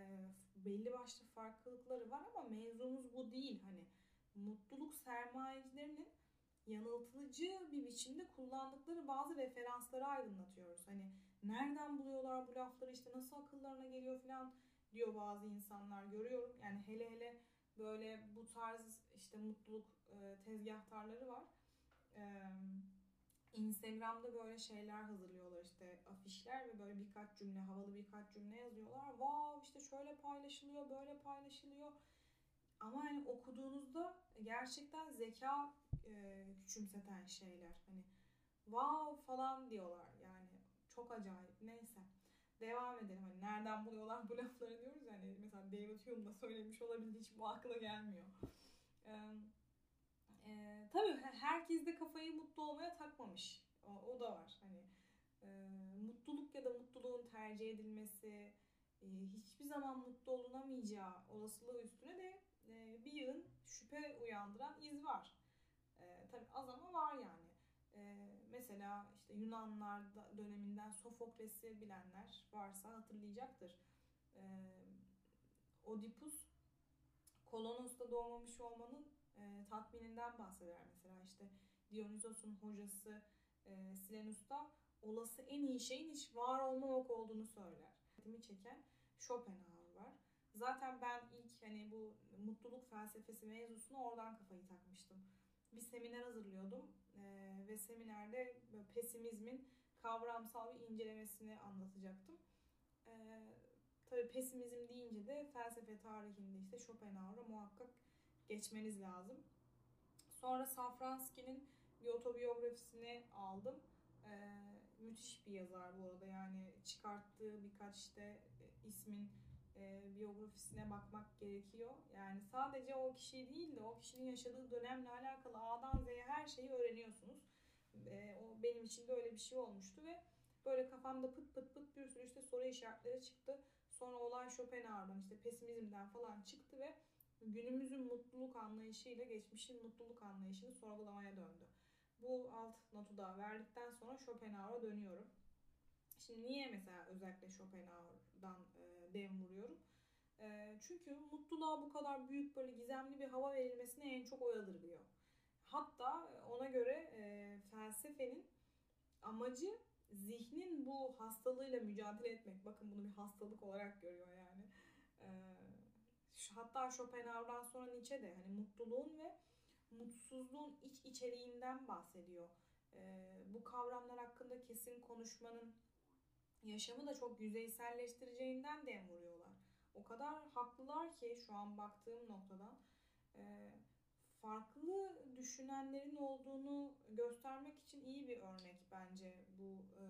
belli başlı farklılıkları var ama mevzumuz bu değil. Hani mutluluk sermayecilerinin yanıltıcı bir biçimde kullandıkları bazı referansları aydınlatıyoruz. Hani nereden buluyorlar bu lafları işte nasıl akıllarına geliyor falan diyor bazı insanlar görüyorum. Yani hele hele böyle bu tarz işte mutluluk e, tezgahtarları var. Instagram'da böyle şeyler hazırlıyorlar işte afişler ve böyle birkaç cümle havalı birkaç cümle yazıyorlar. Wow işte şöyle paylaşılıyor böyle paylaşılıyor. Ama yani okuduğunuzda gerçekten zeka e, küçümseten şeyler. Hani wow falan diyorlar yani çok acayip neyse. Devam edelim. Hani nereden buluyorlar bu lafları diyoruz yani. Mesela David Hume da söylemiş olabilir hiç bu akla gelmiyor. Ee, e, tabii herkes de kafayı mutlu olmaya takmamış. O, o da var. Hani e, mutluluk ya da mutluluğun tercih edilmesi, e, hiçbir zaman mutlu olunamayacağı olasılığı üstüne de e, bir yığın şüphe uyandıran iz var. E, tabii az ama var yani. E, mesela işte Yunanlar döneminden Sofokles'i bilenler varsa hatırlayacaktır. E, Oedipus Kolonos'ta doğmamış olmanın e, tatmininden bahseder mesela işte Dionysos'un hocası e, Silenus'ta olası en iyi şeyin hiç var olmamak olduğunu söyler. Dikkatimi çeken Schopenhauer. Zaten ben ilk hani bu mutluluk felsefesi mevzusunu oradan kafayı takmıştım. Bir seminer hazırlıyordum e, ve seminerde pesimizmin kavramsal bir incelemesini anlatacaktım. E, tabii pesimizm deyince de felsefe tarihinde işte Schopenhauer'a muhakkak geçmeniz lazım. Sonra Safranski'nin bir otobiyografisini aldım. Ee, müthiş bir yazar bu arada yani çıkarttığı birkaç işte e, ismin e, biyografisine bakmak gerekiyor. Yani sadece o kişi değil de o kişinin yaşadığı dönemle alakalı A'dan Z'ye her şeyi öğreniyorsunuz. E, o benim için de öyle bir şey olmuştu ve böyle kafamda pıt pıt pıt bir sürü işte soru işaretleri çıktı. Sonra olay Schopenhauer'dan işte pesimizmden falan çıktı ve günümüzün mutluluk anlayışıyla geçmişin mutluluk anlayışını sorgulamaya döndü. Bu alt notu da verdikten sonra Schopenhauer'a dönüyorum. Şimdi niye mesela özellikle Schopenhauer'dan e, dem vuruyorum? E, çünkü mutluluğa bu kadar büyük böyle gizemli bir hava verilmesine en çok o yadırgıyor. Hatta ona göre e, felsefenin amacı zihnin bu hastalığıyla mücadele etmek. Bakın bunu bir hastalık olarak görüyor yani. E, hatta Schopenhauer'dan sonra Nietzsche de hani mutluluğun ve mutsuzluğun iç içeriğinden bahsediyor. E, bu kavramlar hakkında kesin konuşmanın yaşamı da çok yüzeyselleştireceğinden dem vuruyorlar. O kadar haklılar ki şu an baktığım noktadan e, farklı düşünenlerin olduğunu göstermek için iyi bir örnek bence bu e,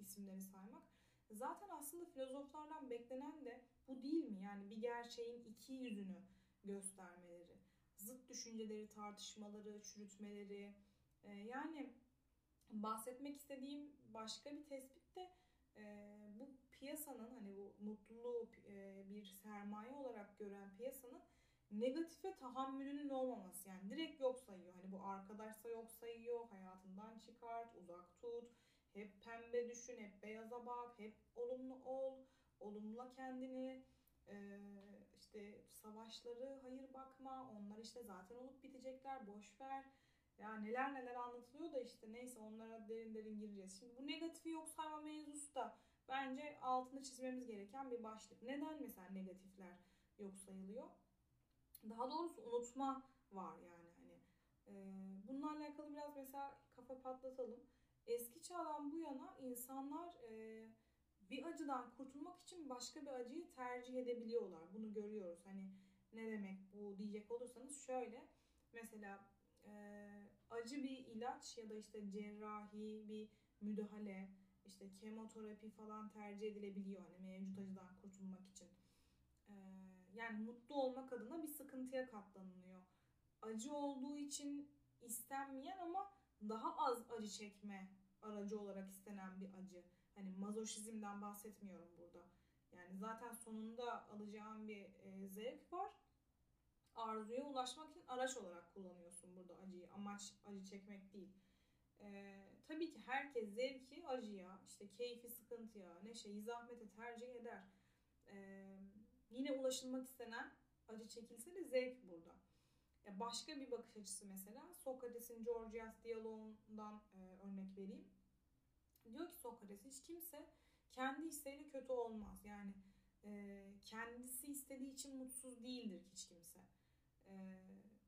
isimleri saymak. Zaten aslında filozoflardan beklenen de bu değil mi? Yani bir gerçeğin iki yüzünü göstermeleri, zıt düşünceleri, tartışmaları, çürütmeleri. E, yani bahsetmek istediğim başka bir tespit e, bu piyasanın hani bu mutluluğu e, bir sermaye olarak gören piyasanın negatife tahammülünün olmaması. Yani direkt yok sayıyor. Hani bu arkadaşsa yok sayıyor, hayatından çıkart, uzak tut hep pembe düşün, hep beyaza bak, hep olumlu ol, olumla kendini. Ee, işte savaşları hayır bakma, onlar işte zaten olup bitecekler, boş ver. Ya neler neler anlatılıyor da işte neyse onlara derin derin gireceğiz. Şimdi bu negatifi yok sayma mevzusu da bence altını çizmemiz gereken bir başlık. Neden mesela negatifler yok sayılıyor? Daha doğrusu unutma var yani hani. E, bununla alakalı biraz mesela kafa patlatalım. Eski çağdan bu yana insanlar e, bir acıdan kurtulmak için başka bir acıyı tercih edebiliyorlar. Bunu görüyoruz. Hani ne demek bu diyecek olursanız şöyle. Mesela e, acı bir ilaç ya da işte cerrahi bir müdahale, işte kemoterapi falan tercih edilebiliyor hani mevcut acıdan kurtulmak için. E, yani mutlu olmak adına bir sıkıntıya katlanılıyor. Acı olduğu için istenmeyen ama daha az acı çekme aracı olarak istenen bir acı. Hani mazoşizmden bahsetmiyorum burada. Yani zaten sonunda alacağın bir e, zevk var. Arzuya ulaşmak için araç olarak kullanıyorsun burada acıyı. Amaç acı çekmek değil. E, tabii ki herkes zevki acıya, işte keyfi sıkıntıya, neşeyi zahmete tercih eder. E, yine ulaşılmak istenen acı çekilse de zevk burada. Ya başka bir bakış açısı mesela Sokrates'in Gorgias diyaloğundan e, örnek vereyim. Diyor ki Sokrates hiç kimse kendi isteğiyle kötü olmaz. Yani e, kendisi istediği için mutsuz değildir hiç kimse. E,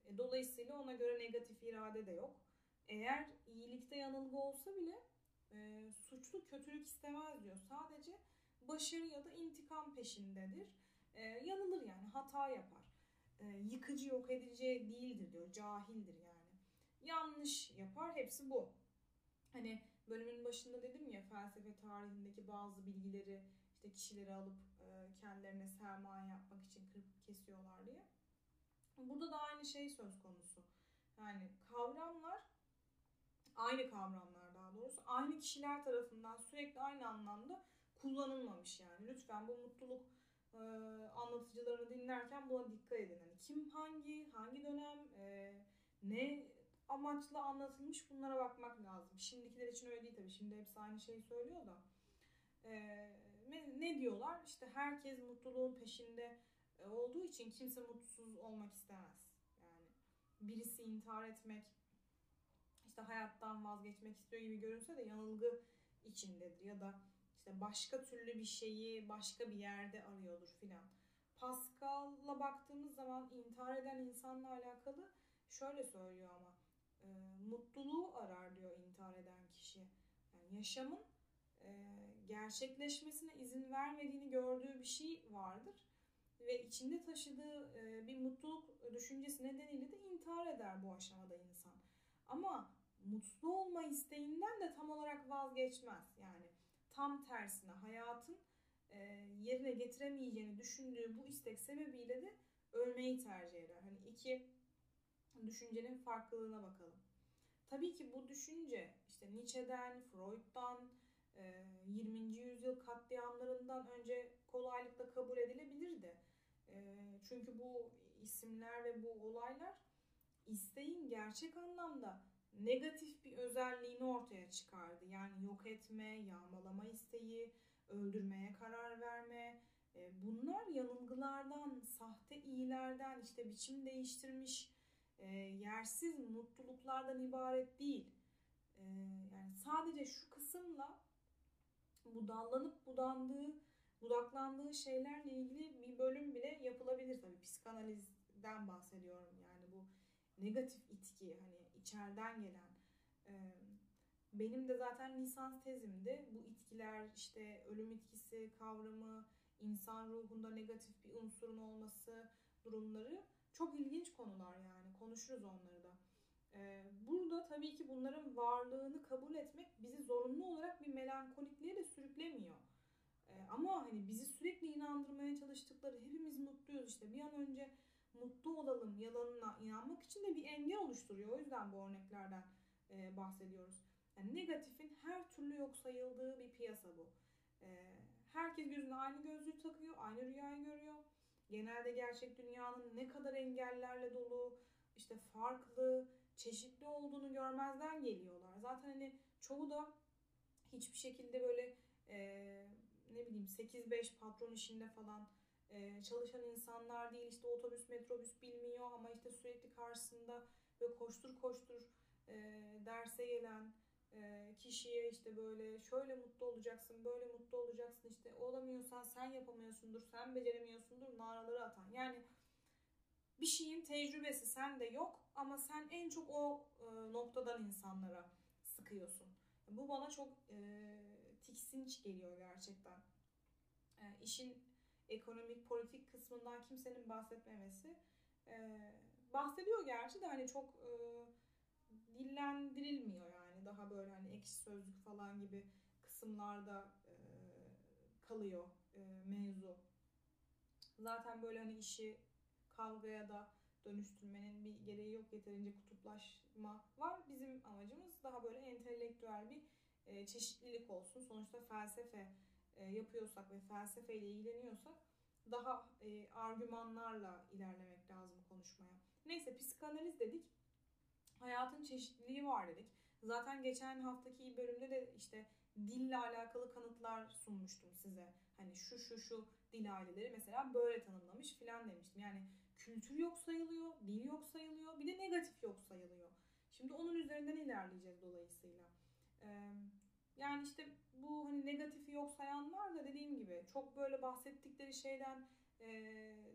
e, dolayısıyla ona göre negatif irade de yok. Eğer iyilikte yanılgı olsa bile e, suçlu kötülük istemez diyor. Sadece başarı ya da intikam peşindedir. E, yanılır yani hata yapar. E, yıkıcı yok edici değildir diyor. Cahildir yani. Yanlış yapar hepsi bu. Hani bölümün başında dedim ya felsefe tarihindeki bazı bilgileri işte kişileri alıp e, kendilerine sermaye yapmak için kırıp kesiyorlar diye. Burada da aynı şey söz konusu. Yani kavramlar aynı kavramlar daha doğrusu aynı kişiler tarafından sürekli aynı anlamda kullanılmamış yani. Lütfen bu mutluluk e, anlatıcılarını dinlerken buna dikkat edin. Yani kim hangi hangi dönem e, ne amaçla anlatılmış bunlara bakmak lazım. Şimdikiler için öyle değil tabii. Şimdi hepsi aynı şeyi söylüyor da. Ee, ne diyorlar? İşte herkes mutluluğun peşinde e, olduğu için kimse mutsuz olmak istemez. Yani birisi intihar etmek, işte hayattan vazgeçmek istiyor gibi görünse de yanılgı içindedir ya da işte başka türlü bir şeyi başka bir yerde arıyordur filan. Pascal'la baktığımız zaman intihar eden insanla alakalı şöyle söylüyor ama e, mutluluğu arar diyor intihar eden kişi. Yani yaşamın e, gerçekleşmesine izin vermediğini gördüğü bir şey vardır ve içinde taşıdığı e, bir mutluluk düşüncesi nedeniyle de intihar eder bu aşamada insan. Ama mutlu olma isteğinden de tam olarak vazgeçmez. Yani tam tersine hayatın e, yerine getiremeyeceğini düşündüğü bu istek sebebiyle de ölmeyi tercih eder. Hani iki düşüncenin farklılığına bakalım. Tabii ki bu düşünce işte Nietzsche'den, Freud'dan, 20. yüzyıl katliamlarından önce kolaylıkla kabul edilebilirdi. Çünkü bu isimler ve bu olaylar isteğin gerçek anlamda negatif bir özelliğini ortaya çıkardı. Yani yok etme, yağmalama isteği, öldürmeye karar verme. Bunlar yanılgılardan, sahte iyilerden, işte biçim değiştirmiş e, yersiz mutluluklardan ibaret değil. E, yani sadece şu kısımla budallanıp budandığı, budaklandığı şeylerle ilgili bir bölüm bile yapılabilir tabii. Psikanalizden bahsediyorum yani bu negatif itki hani içeriden gelen. E, benim de zaten lisans tezimde bu itkiler işte ölüm itkisi kavramı, insan ruhunda negatif bir unsurun olması durumları çok ilginç konular yani. Konuşuruz onları da. Burada tabii ki bunların varlığını kabul etmek bizi zorunlu olarak bir melankolikliğe de sürüklemiyor. Ee, ama hani bizi sürekli inandırmaya çalıştıkları hepimiz mutluyuz işte bir an önce mutlu olalım yalanına inanmak için de bir engel oluşturuyor. O yüzden bu örneklerden e, bahsediyoruz. Yani negatifin her türlü yok sayıldığı bir piyasa bu. E, herkes gözüne aynı gözlüğü takıyor, aynı rüyayı görüyor genelde gerçek dünyanın ne kadar engellerle dolu, işte farklı, çeşitli olduğunu görmezden geliyorlar. Zaten hani çoğu da hiçbir şekilde böyle e, ne bileyim 8-5 patron işinde falan e, çalışan insanlar değil. İşte otobüs, metrobüs bilmiyor ama işte sürekli karşısında ve koştur koştur e, derse gelen e, kişiye işte böyle şöyle mutlu olacaksın, böyle mutlu olacaksın işte olamıyorsan sen yapamıyorsundur, sen beceremiyorsundur naraları atan. Yani bir şeyin tecrübesi sende yok ama sen en çok o e, noktadan insanlara sıkıyorsun. Bu bana çok e, tiksinç geliyor gerçekten. E, işin ekonomik, politik kısmından kimsenin bahsetmemesi. E, bahsediyor gerçi de hani çok e, dillendirilmiyor yani. Daha böyle hani ekşi sözlük falan gibi kısımlarda e, kalıyor e, mevzu. Zaten böyle hani işi kavgaya da dönüştürmenin bir gereği yok. Yeterince kutuplaşma var. Bizim amacımız daha böyle entelektüel bir e, çeşitlilik olsun. Sonuçta felsefe e, yapıyorsak ve felsefeyle ilgileniyorsak daha e, argümanlarla ilerlemek lazım konuşmaya. Neyse psikanaliz dedik. Hayatın çeşitliliği var dedik. Zaten geçen haftaki bölümde de işte dille alakalı kanıtlar sunmuştum size. Hani şu şu şu dil aileleri mesela böyle tanımlamış filan demiştim. Yani kültür yok sayılıyor, dil yok sayılıyor, bir de negatif yok sayılıyor. Şimdi onun üzerinden ilerleyeceğiz dolayısıyla. Yani işte bu hani negatifi yok sayanlar da dediğim gibi çok böyle bahsettikleri şeyden e,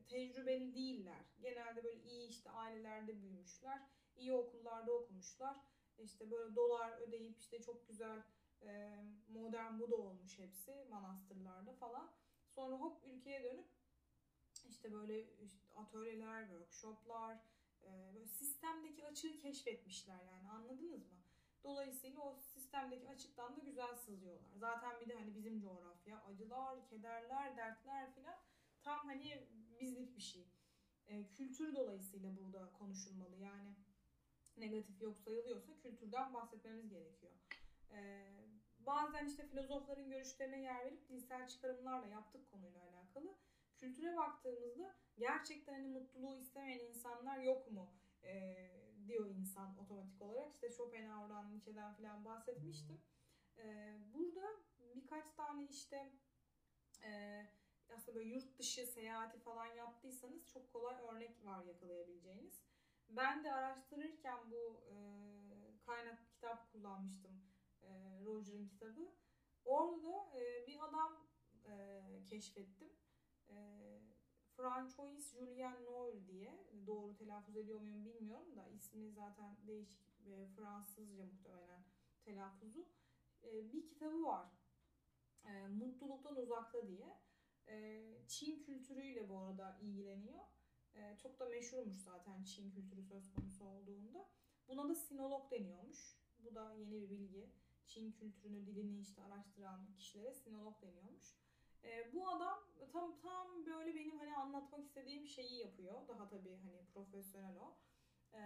tecrübeli değiller. Genelde böyle iyi işte ailelerde büyümüşler, iyi okullarda okumuşlar. İşte böyle dolar ödeyip işte çok güzel e, modern Buda olmuş hepsi manastırlarda falan. Sonra hop ülkeye dönüp işte böyle işte atölyeler, workshoplar, e, böyle sistemdeki açığı keşfetmişler yani anladınız mı? Dolayısıyla o sistemdeki açıktan da güzel sızıyorlar. Zaten bir de hani bizim coğrafya acılar, kederler, dertler filan tam hani bizlik bir şey. E, kültür dolayısıyla burada konuşulmalı. Yani negatif yok sayılıyorsa kültürden bahsetmemiz gerekiyor. E, bazen işte filozofların görüşlerine yer verip dilsel çıkarımlarla yaptık konuyla alakalı. Kültüre baktığımızda gerçekten hani mutluluğu istemeyen insanlar yok mu? E, diyor insan otomatik olarak. İşte Schopenhauer'dan, Nietzsche'den falan bahsetmiştim. E, burada birkaç tane işte e, aslında böyle yurt dışı seyahati falan yaptıysanız çok kolay örnek var yakalayabileceğiniz. Ben de araştırırken bu e, kaynak kitap kullanmıştım. E, Roger'ın kitabı. Orada e, bir adam keşfettim. E, Francois Julien Noir diye doğru telaffuz ediyor muyum bilmiyorum da ismi zaten değişik e, Fransızca muhtemelen telaffuzu. E, bir kitabı var. E, Mutluluktan Uzakta diye. E, Çin kültürüyle bu arada ilgileniyor. E, çok da meşhurmuş zaten Çin kültürü söz konusu olduğunda. Buna da sinolog deniyormuş. Bu da yeni bir bilgi. Çin kültürünü, dilini işte araştıran kişilere sinolog deniyormuş. E, bu tam tam böyle benim hani anlatmak istediğim şeyi yapıyor. Daha tabii hani profesyonel o. E,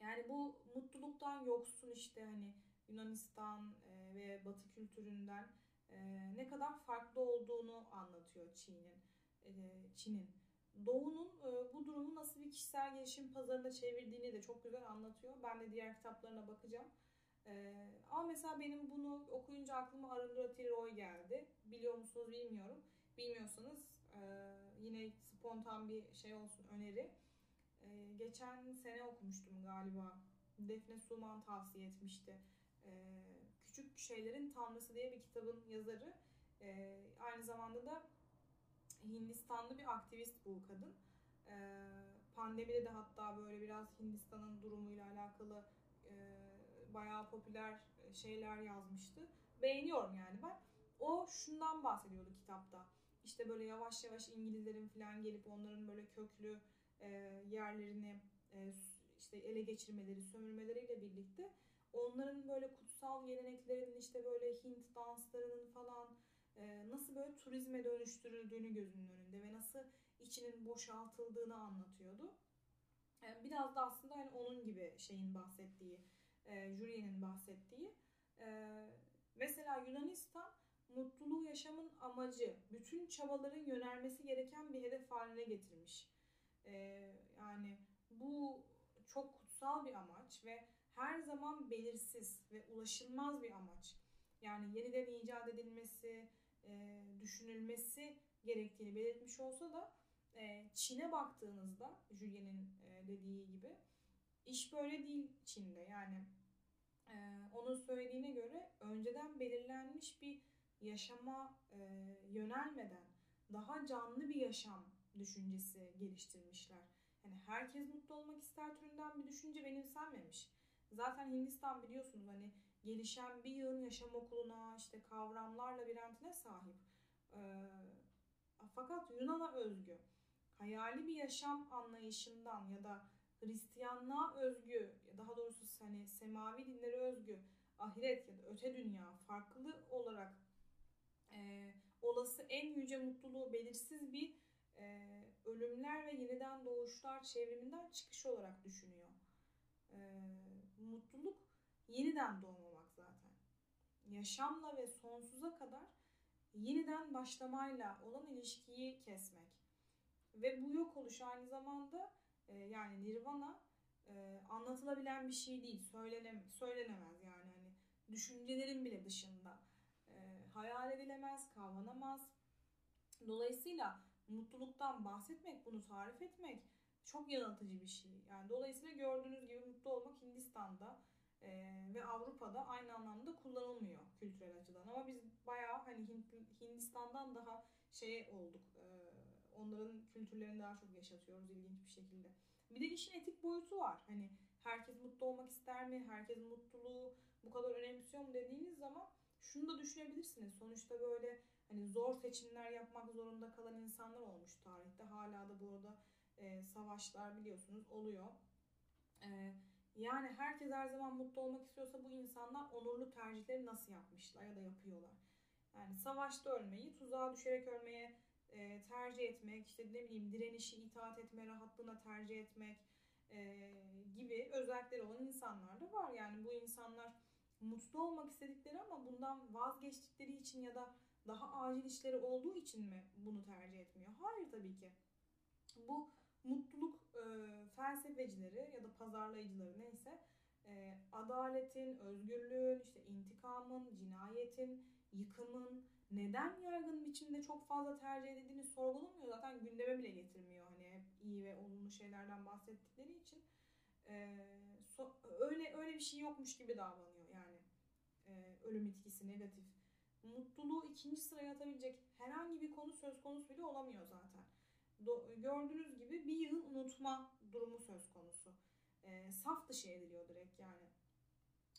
yani bu mutluluktan yoksun işte hani Yunanistan e, ve Batı kültüründen e, ne kadar farklı olduğunu anlatıyor Çin'in. E, Çin'in. Doğu'nun e, bu durumu nasıl bir kişisel gelişim pazarına çevirdiğini de çok güzel anlatıyor. Ben de diğer kitaplarına bakacağım. Ee, ama mesela benim bunu okuyunca aklıma Arundhati Roy geldi. Biliyor musunuz bilmiyorum. Bilmiyorsanız e, yine spontan bir şey olsun öneri. E, geçen sene okumuştum galiba. Defne Suman tavsiye etmişti. E, Küçük Şeylerin Tanrısı diye bir kitabın yazarı. Aynı zamanda da Hindistanlı bir aktivist bu kadın. Pandemide de hatta böyle biraz Hindistan'ın durumuyla alakalı bayağı popüler şeyler yazmıştı. Beğeniyorum yani ben. O şundan bahsediyordu kitapta. İşte böyle yavaş yavaş İngilizlerin falan gelip onların böyle köklü e, yerlerini e, işte ele geçirmeleri, sömürmeleriyle birlikte onların böyle kutsal geleneklerinin işte böyle Hint danslarının falan e, nasıl böyle turizme dönüştürüldüğünü gözünün önünde ve nasıl içinin boşaltıldığını anlatıyordu. E, biraz da aslında hani onun gibi şeyin bahsettiği e, Julien'in bahsettiği. E, mesela Yunanistan mutluluğu yaşamın amacı, bütün çabaların yönelmesi gereken bir hedef haline getirmiş. E, yani bu çok kutsal bir amaç ve her zaman belirsiz ve ulaşılmaz bir amaç. Yani yeniden icat edilmesi, e, düşünülmesi gerektiğini belirtmiş olsa da e, Çin'e baktığınızda Julien'in e, dediği gibi iş böyle değil Çin'de. Yani e, onun söylediğine göre önceden belirlenmiş bir yaşama e, yönelmeden daha canlı bir yaşam düşüncesi geliştirmişler. Yani herkes mutlu olmak ister türünden bir düşünce benimsenmemiş. Zaten Hindistan biliyorsunuz hani gelişen bir yığın yaşam okuluna, işte kavramlar labirentine sahip. Ee, fakat Yunan'a özgü, hayali bir yaşam anlayışından ya da Hristiyanlığa özgü, daha doğrusu hani semavi dinlere özgü ahiret ya da öte dünya farklı olarak e, olası en yüce mutluluğu belirsiz bir e, ölümler ve yeniden doğuşlar çevriminden çıkış olarak düşünüyor. E, mutluluk yeniden doğmamak zaten. Yaşamla ve sonsuza kadar yeniden başlamayla olan ilişkiyi kesmek. Ve bu yok oluş aynı zamanda e, yani nirvana e, anlatılabilen bir şey değil. Söylenem söylenemez yani hani düşüncelerin bile dışında. Hayal edilemez, kavranamaz. Dolayısıyla mutluluktan bahsetmek, bunu tarif etmek çok yanıltıcı bir şey. Yani dolayısıyla gördüğünüz gibi mutlu olmak Hindistan'da e, ve Avrupa'da aynı anlamda kullanılmıyor kültürel açıdan. Ama biz bayağı hani Hindistan'dan daha şey olduk. E, onların kültürlerini daha çok yaşatıyoruz ilginç bir şekilde. Bir de işin etik boyutu var. Hani herkes mutlu olmak ister mi? Herkes mutluluğu bu kadar önemsiyor mu dediğiniz zaman şunu da düşünebilirsiniz. Sonuçta böyle hani zor seçimler yapmak zorunda kalan insanlar olmuş tarihte. Hala da burada e, savaşlar biliyorsunuz oluyor. E, yani herkes her zaman mutlu olmak istiyorsa bu insanlar onurlu tercihleri nasıl yapmışlar ya da yapıyorlar. Yani savaşta ölmeyi, tuzağa düşerek ölmeye e, tercih etmek, işte ne bileyim direnişi itaat etme, rahatlığına tercih etmek e, gibi özellikleri olan insanlar da var. Yani bu insanlar mutlu olmak istedikleri ama bundan vazgeçtikleri için ya da daha acil işleri olduğu için mi bunu tercih etmiyor? Hayır tabii ki. Bu mutluluk e, felsefecileri ya da pazarlayıcıları neyse e, adaletin, özgürlüğün, işte intikamın, cinayetin, yıkımın neden yaygın biçimde çok fazla tercih edildiğini sorgulamıyor. Zaten gündeme bile getirmiyor hani hep iyi ve olumlu şeylerden bahsettikleri için. E, so, öyle öyle bir şey yokmuş gibi davranıyor. E, ölüm etkisi negatif. Mutluluğu ikinci sıraya atabilecek herhangi bir konu söz konusu bile olamıyor zaten do- gördüğünüz gibi bir yıl unutma durumu söz konusu. E, saf dışı ediliyor direkt yani.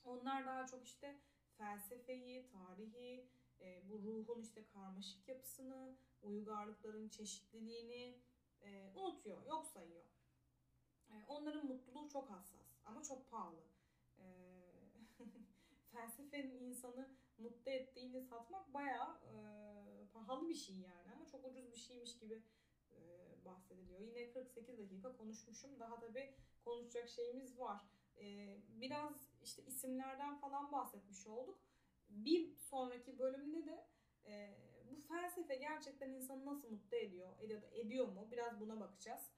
Onlar daha çok işte felsefeyi, tarihi, e, bu ruhun işte karmaşık yapısını, uygarlıkların çeşitliliğini e, unutuyor, yok sayıyor. E, onların mutluluğu çok hassas ama çok pahalı. E, felsefenin insanı mutlu ettiğini satmak bayağı e, pahalı bir şey yani ama çok ucuz bir şeymiş gibi e, bahsediliyor. Yine 48 dakika konuşmuşum. Daha tabii konuşacak şeyimiz var. E, biraz işte isimlerden falan bahsetmiş olduk. Bir sonraki bölümde de e, bu felsefe gerçekten insanı nasıl mutlu ediyor? Ediyor, ediyor mu? Biraz buna bakacağız.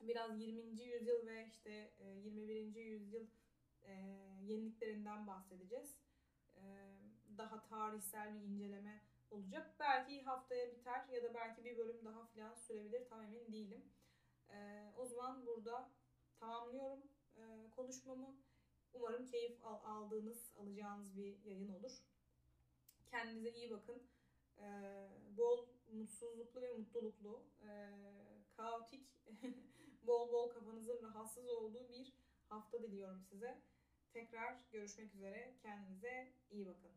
Biraz 20. yüzyıl ve işte 21. yüzyıl yeniliklerinden bahsedeceğiz. Daha tarihsel bir inceleme olacak. Belki haftaya biter ya da belki bir bölüm daha filan sürebilir. Tam emin değilim. Ee, o zaman burada tamamlıyorum e, konuşmamı. Umarım keyif al- aldığınız, alacağınız bir yayın olur. Kendinize iyi bakın. Ee, bol mutsuzluklu ve mutluluklu, e, kaotik, bol bol kafanızın rahatsız olduğu bir hafta diliyorum size. Tekrar görüşmek üzere. Kendinize iyi bakın.